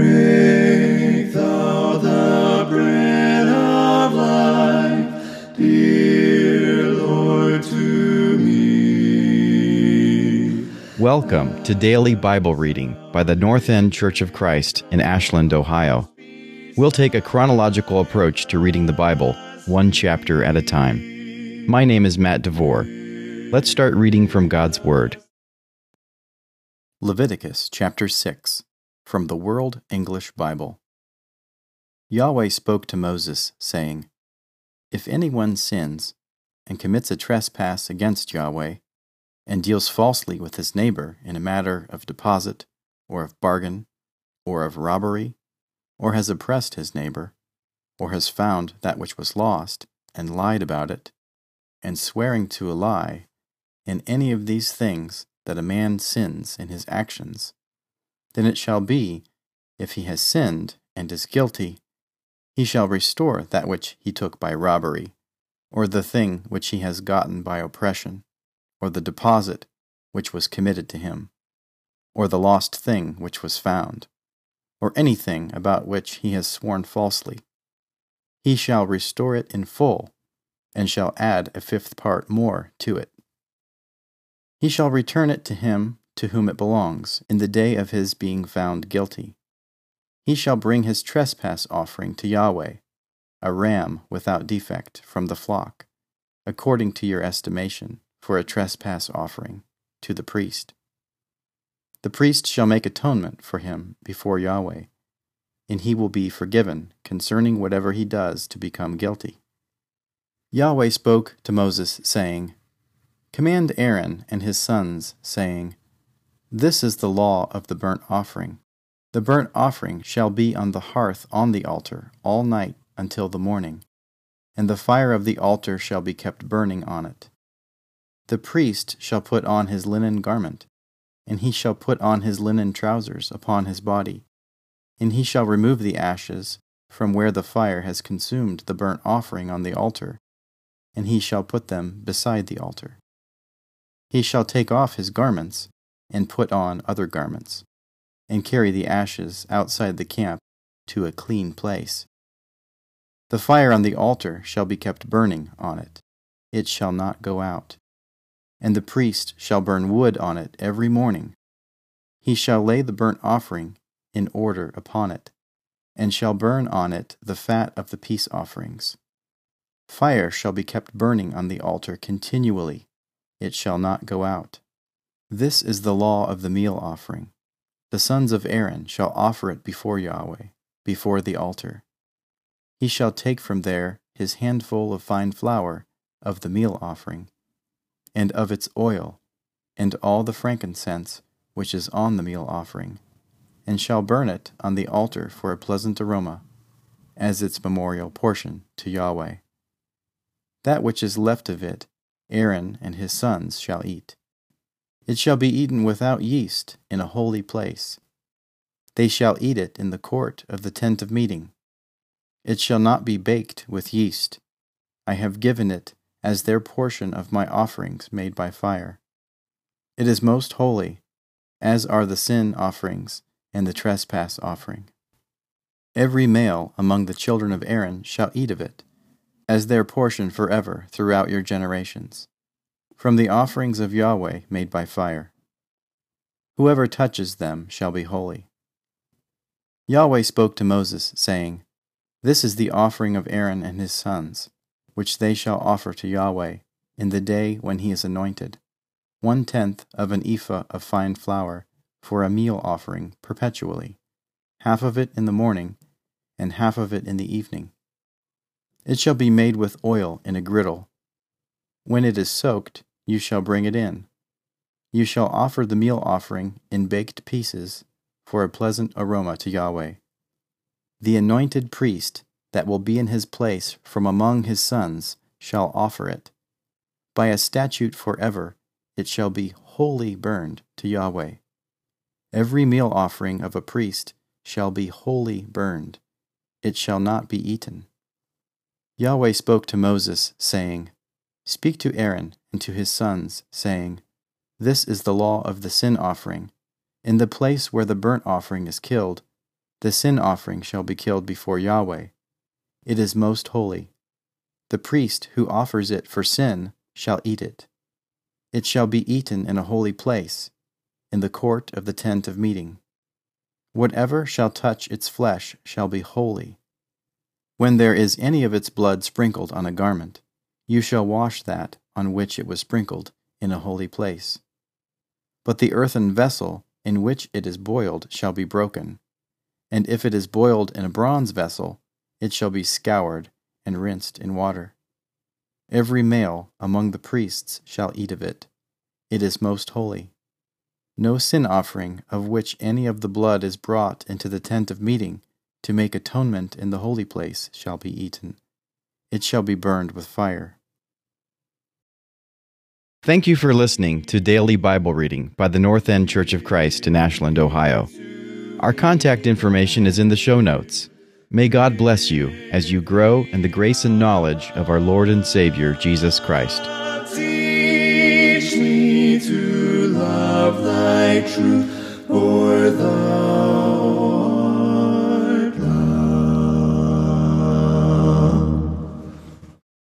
Break thou the bread of life, dear Lord, to me. Welcome to Daily Bible Reading by the North End Church of Christ in Ashland, Ohio. We'll take a chronological approach to reading the Bible, one chapter at a time. My name is Matt DeVore. Let's start reading from God's Word. Leviticus chapter 6 from the World English Bible. Yahweh spoke to Moses, saying, If anyone sins and commits a trespass against Yahweh, and deals falsely with his neighbor in a matter of deposit, or of bargain, or of robbery, or has oppressed his neighbor, or has found that which was lost, and lied about it, and swearing to a lie, in any of these things that a man sins in his actions, then it shall be, if he has sinned and is guilty, he shall restore that which he took by robbery, or the thing which he has gotten by oppression, or the deposit which was committed to him, or the lost thing which was found, or anything about which he has sworn falsely. He shall restore it in full, and shall add a fifth part more to it. He shall return it to him to whom it belongs in the day of his being found guilty. He shall bring his trespass offering to Yahweh, a ram without defect from the flock, according to your estimation, for a trespass offering, to the priest. The priest shall make atonement for him before Yahweh, and he will be forgiven concerning whatever he does to become guilty. Yahweh spoke to Moses, saying, Command Aaron and his sons, saying, this is the law of the burnt offering. The burnt offering shall be on the hearth on the altar all night until the morning, and the fire of the altar shall be kept burning on it. The priest shall put on his linen garment, and he shall put on his linen trousers upon his body, and he shall remove the ashes from where the fire has consumed the burnt offering on the altar, and he shall put them beside the altar. He shall take off his garments, and put on other garments, and carry the ashes outside the camp to a clean place. The fire on the altar shall be kept burning on it, it shall not go out. And the priest shall burn wood on it every morning. He shall lay the burnt offering in order upon it, and shall burn on it the fat of the peace offerings. Fire shall be kept burning on the altar continually, it shall not go out. This is the law of the meal offering. The sons of Aaron shall offer it before Yahweh, before the altar. He shall take from there his handful of fine flour of the meal offering, and of its oil, and all the frankincense which is on the meal offering, and shall burn it on the altar for a pleasant aroma, as its memorial portion to Yahweh. That which is left of it, Aaron and his sons shall eat. It shall be eaten without yeast in a holy place. They shall eat it in the court of the tent of meeting. It shall not be baked with yeast. I have given it as their portion of my offerings made by fire. It is most holy, as are the sin offerings and the trespass offering. Every male among the children of Aaron shall eat of it, as their portion forever throughout your generations from the offerings of Yahweh made by fire. Whoever touches them shall be holy. Yahweh spoke to Moses, saying, This is the offering of Aaron and his sons, which they shall offer to Yahweh in the day when he is anointed, one tenth of an ephah of fine flour for a meal offering perpetually, half of it in the morning, and half of it in the evening. It shall be made with oil in a griddle. When it is soaked, you shall bring it in. You shall offer the meal offering in baked pieces for a pleasant aroma to Yahweh. The anointed priest that will be in his place from among his sons shall offer it. By a statute forever it shall be wholly burned to Yahweh. Every meal offering of a priest shall be wholly burned, it shall not be eaten. Yahweh spoke to Moses, saying, Speak to Aaron and to his sons, saying, This is the law of the sin offering. In the place where the burnt offering is killed, The sin offering shall be killed before Yahweh. It is most holy. The priest who offers it for sin shall eat it. It shall be eaten in a holy place, in the court of the tent of meeting. Whatever shall touch its flesh shall be holy. When there is any of its blood sprinkled on a garment, you shall wash that on which it was sprinkled in a holy place. But the earthen vessel in which it is boiled shall be broken, and if it is boiled in a bronze vessel, it shall be scoured and rinsed in water. Every male among the priests shall eat of it. It is most holy. No sin offering of which any of the blood is brought into the tent of meeting to make atonement in the holy place shall be eaten. It shall be burned with fire. Thank you for listening to Daily Bible Reading by the North End Church of Christ in Ashland, Ohio. Our contact information is in the show notes. May God bless you as you grow in the grace and knowledge of our Lord and Savior, Jesus Christ. Teach me to love thy truth, thy